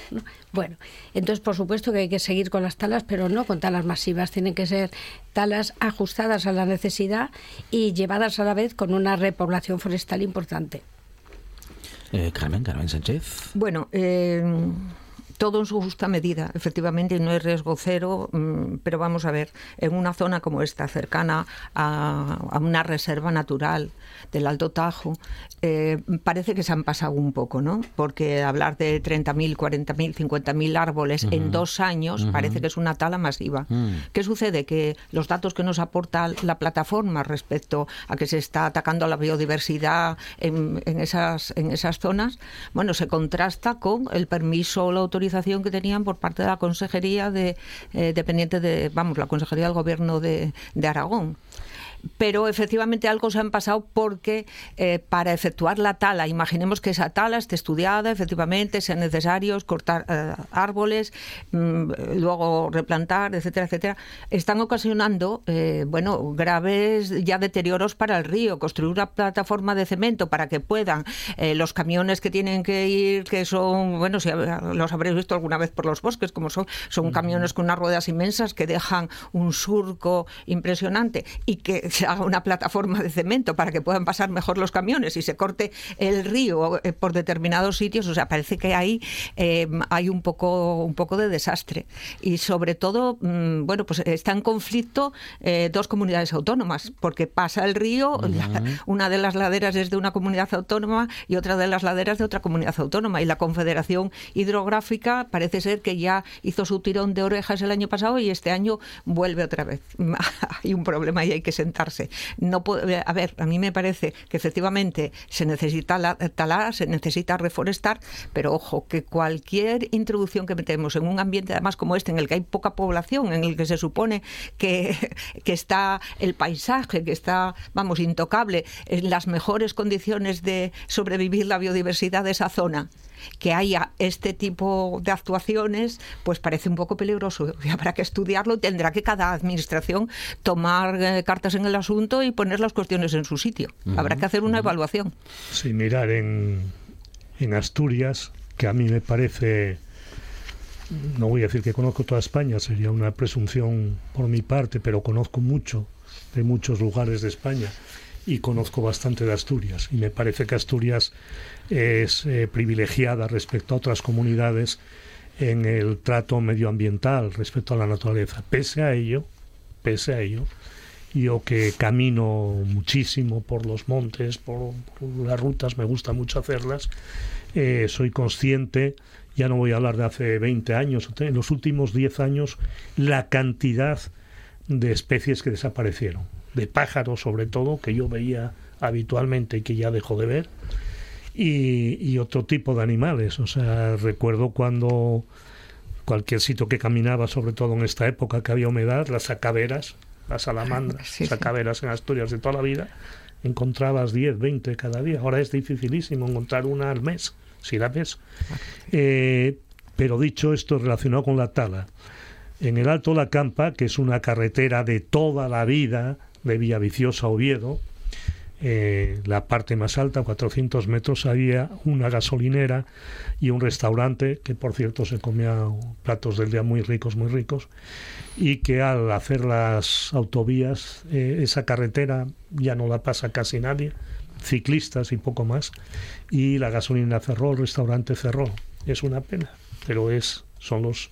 Bueno, entonces por supuesto que hay que seguir con las talas, pero no con talas masivas. Tienen que ser talas ajustadas a la necesidad y llevadas a la vez con una repoblación forestal importante. Eh, Carmen, Carmen Sánchez. Bueno, eh, todo en su justa medida, efectivamente, no es riesgo cero, mm, pero vamos a ver, en una zona como esta, cercana a, una reserva natural del Alto Tajo, eh, parece que se han pasado un poco, ¿no? Porque hablar de 30.000, 40.000, 50.000 árboles en dos años parece que es una tala masiva. Mm. ¿Qué sucede? Que los datos que nos aporta la plataforma respecto a que se está atacando a la biodiversidad en, esas, en esas zonas, bueno, se contrasta con el permiso o la que tenían por parte de la Consejería de, eh, dependiente de, vamos, la Consejería del Gobierno de, de Aragón pero efectivamente algo se han pasado porque eh, para efectuar la tala, imaginemos que esa tala esté estudiada, efectivamente, sean necesarios cortar eh, árboles, mm, luego replantar, etcétera, etcétera, están ocasionando, eh, bueno, graves ya deterioros para el río. Construir una plataforma de cemento para que puedan los camiones que tienen que ir, que son, bueno, si los habréis visto alguna vez por los bosques, como son, son camiones con unas ruedas inmensas que dejan un surco impresionante y que se [LAUGHS] haga una plataforma de cemento para que puedan pasar mejor los camiones y se corte el río eh, por determinados sitios, o sea, parece que ahí eh, hay un poco, un poco de desastre. Y sobre todo, mm, bueno, pues está en conflicto eh, dos comunidades autónomas, porque pasa el río, una de las laderas es de una comunidad autónoma y otra de las laderas de otra comunidad autónoma. Y la Confederación Hidrográfica parece ser que ya hizo su tirón de orejas el año pasado y este año vuelve otra vez. [LAUGHS] hay un problema y hay que sentar no a ver, a mí me parece que efectivamente se necesita talar, se necesita reforestar, pero ojo, que cualquier introducción que metemos en un ambiente además como este, en el que hay poca población, en el que se supone que, [LAUGHS] que está el paisaje, que está, vamos, intocable, en las mejores condiciones de sobrevivir la biodiversidad de esa zona, que haya este tipo de actuaciones, pues parece un poco peligroso. [LAUGHS] Habrá que estudiarlo tendrá que cada administración tomar eh, cartas en el asunto y poner las cuestiones en su sitio. Habrá que hacer una evaluación. Sí, mirar en, en Asturias, que a mí me parece no voy a decir que conozco toda España, sería una presunción por mi parte, pero conozco mucho de muchos lugares de España y conozco bastante de Asturias. Y me parece que Asturias es eh, privilegiada respecto a otras comunidades en el trato medioambiental respecto a la naturaleza. Pese a ello, pese a ello, yo que camino muchísimo por los montes, por, las rutas, me gusta mucho hacerlas, eh, soy consciente, ya no voy a hablar de hace 20 años, en los últimos 10 años, la cantidad de especies que desaparecieron, de pájaros sobre todo, que yo veía habitualmente y que ya dejo de ver, y, otro tipo de animales. O sea, recuerdo cuando cualquier sitio que caminaba, sobre todo en esta época que había humedad, las sacaveras, las salamandras, sacaveras en Asturias de toda la vida, encontrabas 10, 20 cada día. Ahora es dificilísimo encontrar una al mes, si la ves. Eh, pero dicho esto, relacionado con la tala, en el Alto La Campa, que es una carretera de toda la vida de Villaviciosa a Oviedo, eh, la parte más alta, 400 metros, había una gasolinera y un restaurante que, por cierto, se comía platos del día muy ricos, muy ricos, y que al hacer las autovías, eh, esa carretera ya no la pasa casi nadie, ciclistas y poco más, y la gasolina cerró, el restaurante cerró. Es una pena, pero es son los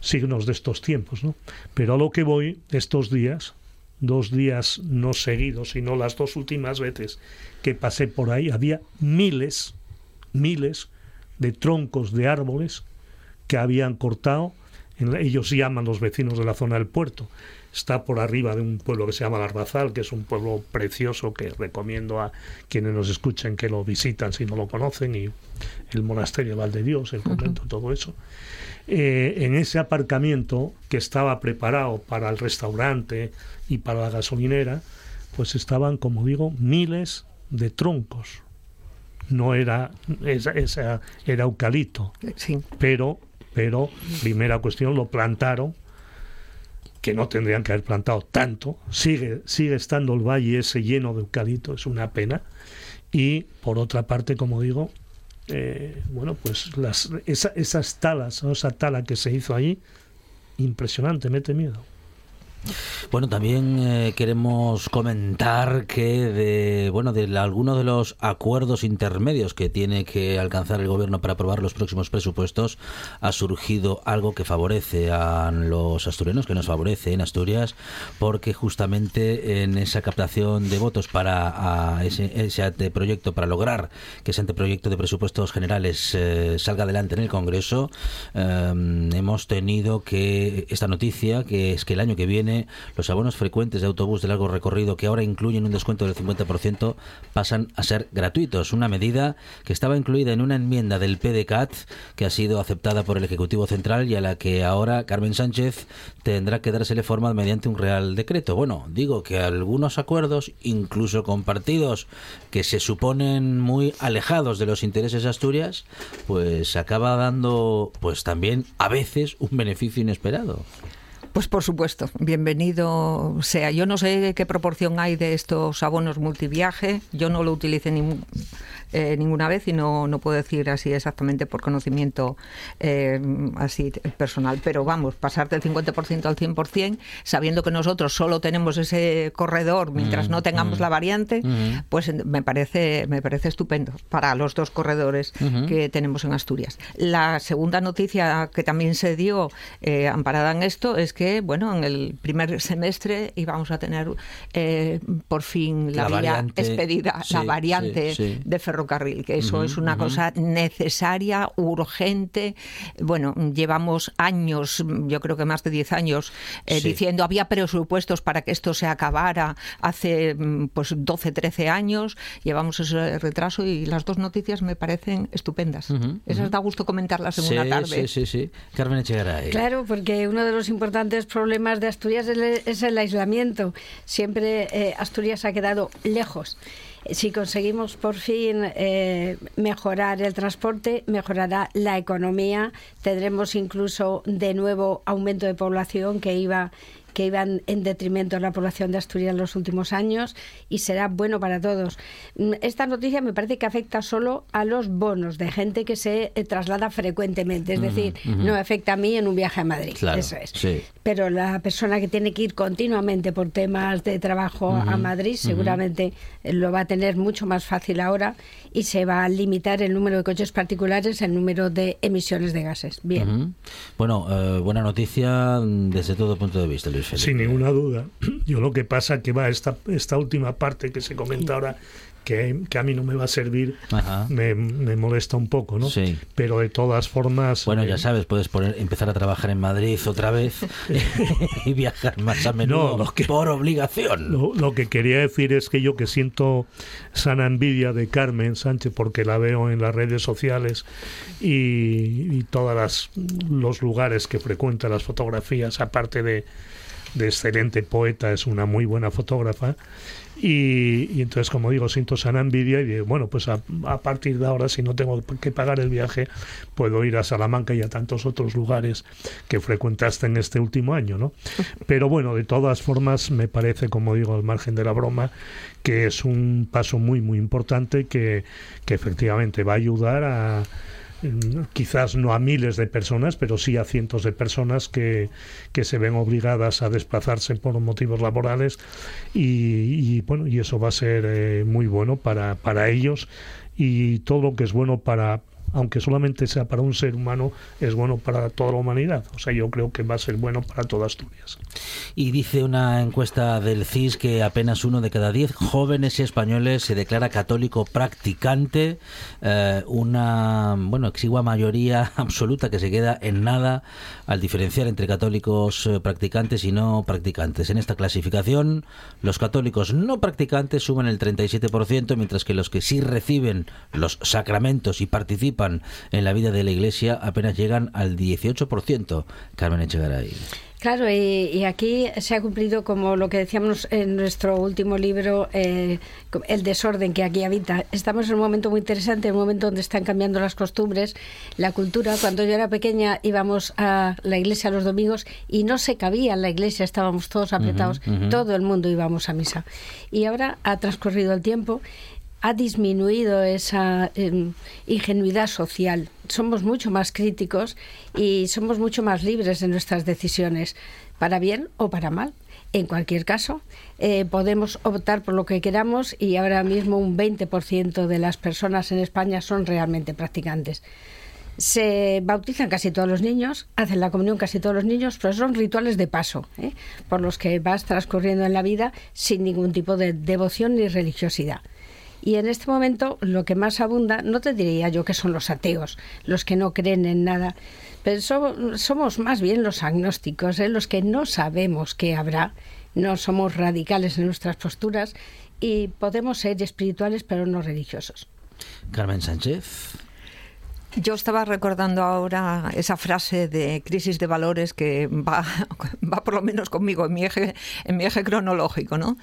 signos de estos tiempos, ¿no? Pero a lo que voy estos días, dos días no seguidos, sino las dos últimas veces que pasé por ahí, había miles, miles de troncos de árboles que habían cortado. Ellos llaman los vecinos de la zona del puerto. Está por arriba de un pueblo que se llama Garbazal, que es un pueblo precioso que recomiendo a quienes nos escuchen que lo visitan si no lo conocen, y el monasterio de Valdedios, el convento, todo eso. Eh, en ese aparcamiento que estaba preparado para el restaurante y para la gasolinera, pues estaban, como digo, miles de troncos. No era, esa, esa- era eucalipto, Sí. pero, pero, primera cuestión, lo plantaron, que no tendrían que haber plantado tanto. Sigue, sigue estando el valle ese lleno de eucalipto, es una pena. Y por otra parte, como digo, eh, bueno, pues las, esa- esas talas, esa tala que se hizo allí, impresionante, mete miedo. Bueno, también eh, queremos comentar que de bueno de algunos de los acuerdos intermedios que tiene que alcanzar el gobierno para aprobar los próximos presupuestos ha surgido algo que favorece a los asturianos, que nos favorece en Asturias, porque justamente en esa captación de votos para ese, ese anteproyecto, para lograr que ese anteproyecto de presupuestos generales eh, salga adelante en el Congreso, eh, hemos tenido que esta noticia, que es que el año que viene los abonos frecuentes de autobús de largo recorrido que ahora incluyen un descuento del 50% pasan a ser gratuitos, una medida que estaba incluida en una enmienda del PDCAT que ha sido aceptada por el Ejecutivo Central y a la que ahora Carmen Sánchez tendrá que dársele forma mediante un real decreto. Bueno, digo que algunos acuerdos, incluso con partidos que se suponen muy alejados de los intereses de Asturias, pues acaba dando pues también a veces un beneficio inesperado. Pues por supuesto, bienvenido sea. Yo no sé qué proporción hay de estos abonos multiviaje, yo no lo utilicé ni, eh, ninguna vez y no, no puedo decir así exactamente por conocimiento eh, así personal, pero vamos, pasar del 50% al 100%, sabiendo que nosotros solo tenemos ese corredor mientras Mm, no tengamos mm. la variante, Mm. pues me parece, me parece estupendo para los dos corredores que tenemos en Asturias. La segunda noticia que también se dio eh, amparada en esto es que, bueno, en el primer semestre íbamos a tener por fin la, La vía variante, expedida, sí, la variante sí, sí. de ferrocarril, que eso Ujú, es una ujú. cosa necesaria, urgente. Bueno, llevamos años, yo creo que más de 10 años, eh, Sí. diciendo había presupuestos para que esto se acabara hace mm, pues 12, 13 años. Llevamos ese retraso y las dos noticias me parecen estupendas. Ujú, Esas ujú. da gusto comentarlas en sí, una tarde. Sí, sí, sí. Carmen Echegaray. Claro, porque uno de los importantes problemas de Asturias es el, es el aislamiento. Siempre eh, Asturias ha quedado lejos. Si conseguimos por fin eh, mejorar el transporte, mejorará la economía, tendremos incluso de nuevo aumento de población que iba que iban en detrimento de la población de Asturias en los últimos años y será bueno para todos. Mm, Esta noticia me parece que afecta solo a los bonos de gente que se eh, traslada frecuentemente, es decir, no afecta a mí en un viaje a Madrid. Claro, Eso es. sí. Pero la persona que tiene que ir continuamente por temas de trabajo a Madrid seguramente eh, lo va a tener mucho más fácil ahora y se va a limitar el número de coches particulares, el número de emisiones de gases. Bien. Bueno, eh, buena noticia desde todo punto de vista, Luis Felipe. Sin ninguna duda. [CLEARS THROAT] Yo lo que pasa que va esta, esta última parte que se comenta ahora, que, que a mí no me va a servir, me, me molesta un poco, ¿no? Sí. Pero de todas formas... Bueno, eh, ya sabes, puedes poner, empezar a trabajar en Madrid otra vez [LAUGHS] [LAUGHS] y viajar más a menudo No, lo que- por obligación. Lo, lo que quería decir es que yo que siento sana envidia de Carmen Sánchez porque la veo en las redes sociales y, y todos los lugares que frecuenta, las fotografías, aparte de, de excelente poeta, es una muy buena fotógrafa. Y, y entonces, como digo, siento sana envidia y digo, bueno, pues a, a partir de ahora, si no tengo que pagar el viaje, puedo ir a Salamanca y a tantos otros lugares que frecuentaste en este último año, ¿no? Pero bueno, de todas formas, me parece, como digo, al margen de la broma, que es un paso muy, muy importante que, que efectivamente va a ayudar a quizás no a miles de personas, pero sí a cientos de personas que, que se ven obligadas a desplazarse por motivos laborales y, y, bueno, y eso va a ser eh, muy bueno para, para ellos. Y todo lo que es bueno para aunque solamente sea para un ser humano, es bueno para toda la humanidad. O sea, yo creo que va a ser bueno para toda Asturias. Y dice una encuesta del CIS que apenas uno de cada diez jóvenes españoles se declara católico practicante, eh, una bueno exigua mayoría [LAUGHS] absoluta que se queda en nada al diferenciar entre católicos eh, practicantes y no practicantes. En esta clasificación, los católicos no practicantes suman el 37%, mientras que los que sí reciben los sacramentos y participan en la vida de la Iglesia apenas llegan al 18%. Carmen Echegaray. Claro, y, y, aquí se ha cumplido como lo que decíamos en nuestro último libro, eh, el desorden que aquí habita. Estamos en un momento muy interesante, en un momento donde están cambiando las costumbres, la cultura. Cuando yo era pequeña íbamos a la iglesia los domingos y no se cabía en la iglesia, estábamos todos apretados, uh -huh, uh -huh. todo el mundo íbamos a misa. Y ahora ha transcurrido el tiempo ha disminuido esa eh, ingenuidad social. Somos mucho más críticos y somos mucho más libres de nuestras decisiones, para bien o para mal. En cualquier caso, eh, podemos optar por lo que queramos y ahora mismo un 20% de las personas en España son realmente practicantes. Se bautizan casi todos los niños, hacen la comunión casi todos los niños, pero son rituales de paso, ¿eh? por los que vas transcurriendo en la vida sin ningún tipo de devoción ni religiosidad. Y en este momento lo que más abunda, no te diría yo que son los ateos, los que no creen en nada, pero so, somos más bien los agnósticos, ¿eh? los que no sabemos qué habrá, no somos radicales en nuestras posturas y podemos ser espirituales pero no religiosos. Carmen Sánchez. Yo estaba recordando ahora esa frase de crisis de valores que va, [LAUGHS] va por lo menos conmigo en mi eje, en mi eje cronológico, ¿no?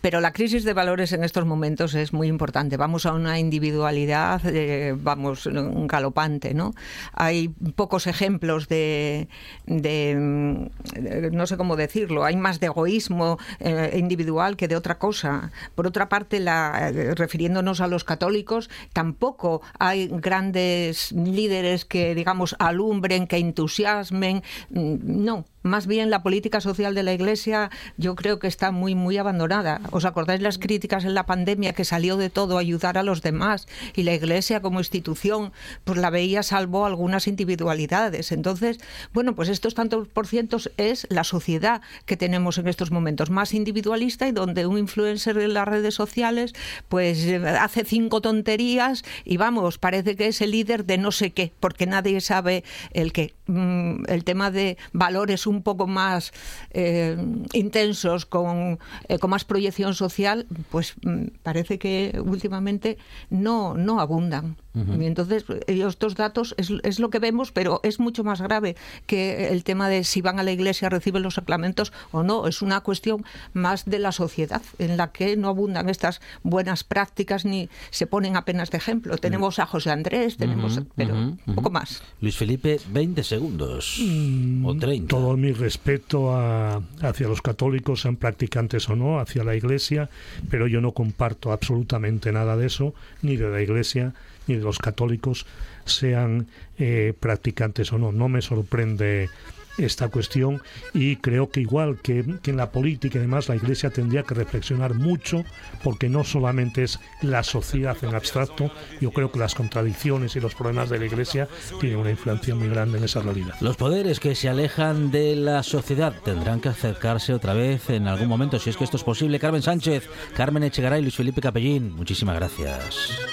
Pero la crisis de valores en estos momentos es muy importante. Vamos a una individualidad, eh, vamos, un galopante, ¿no? Hay pocos ejemplos de, de, de, no sé cómo decirlo, hay más de egoísmo eh, individual que de otra cosa. Por otra parte, la, eh, refiriéndonos a los católicos, tampoco hay grandes líderes que, digamos, alumbren, que entusiasmen, mm, non, más bien la política social de la Iglesia yo creo que está muy muy abandonada. ¿Os acordáis las críticas en la pandemia que salió de todo ayudar a los demás y la Iglesia como institución pues la veía salvo algunas individualidades? Entonces, bueno, pues estos tantos por cientos es la sociedad que tenemos en estos momentos más individualista y donde un influencer en las redes sociales pues hace cinco tonterías y vamos, parece que es el líder de no sé qué, porque nadie sabe el qué. El tema de valores un poco más eh, intensos, con, eh, con, más proyección social, pues parece que últimamente no, no abundan. Uh -huh. Y entonces, estos datos es, es, lo que vemos, pero es mucho más grave que el tema de si van a la iglesia, reciben los sacramentos o no. Es una cuestión más de la sociedad, en la que no abundan estas buenas prácticas ni se ponen apenas de ejemplo. Tenemos a José Andrés, tenemos, uh -huh, pero uh -huh, poco más. Luis Felipe, 20 segundos mm, o 30. Todo mi respeto a, hacia los católicos, sean practicantes o no, hacia la iglesia, pero yo no comparto absolutamente nada de eso, ni de la iglesia ni de los católicos sean eh, practicantes o no. No me sorprende esta cuestión y creo que igual que, que, en la política y demás la Iglesia tendría que reflexionar mucho porque no solamente es la sociedad en abstracto, yo creo que las contradicciones y los problemas de la Iglesia tienen una influencia muy grande en esa realidad. Los poderes que se alejan de la sociedad tendrán que acercarse otra vez en algún momento, si es que esto es posible. Carmen Sánchez, Carmen Echegaray y Luis Felipe Capellín, muchísimas gracias.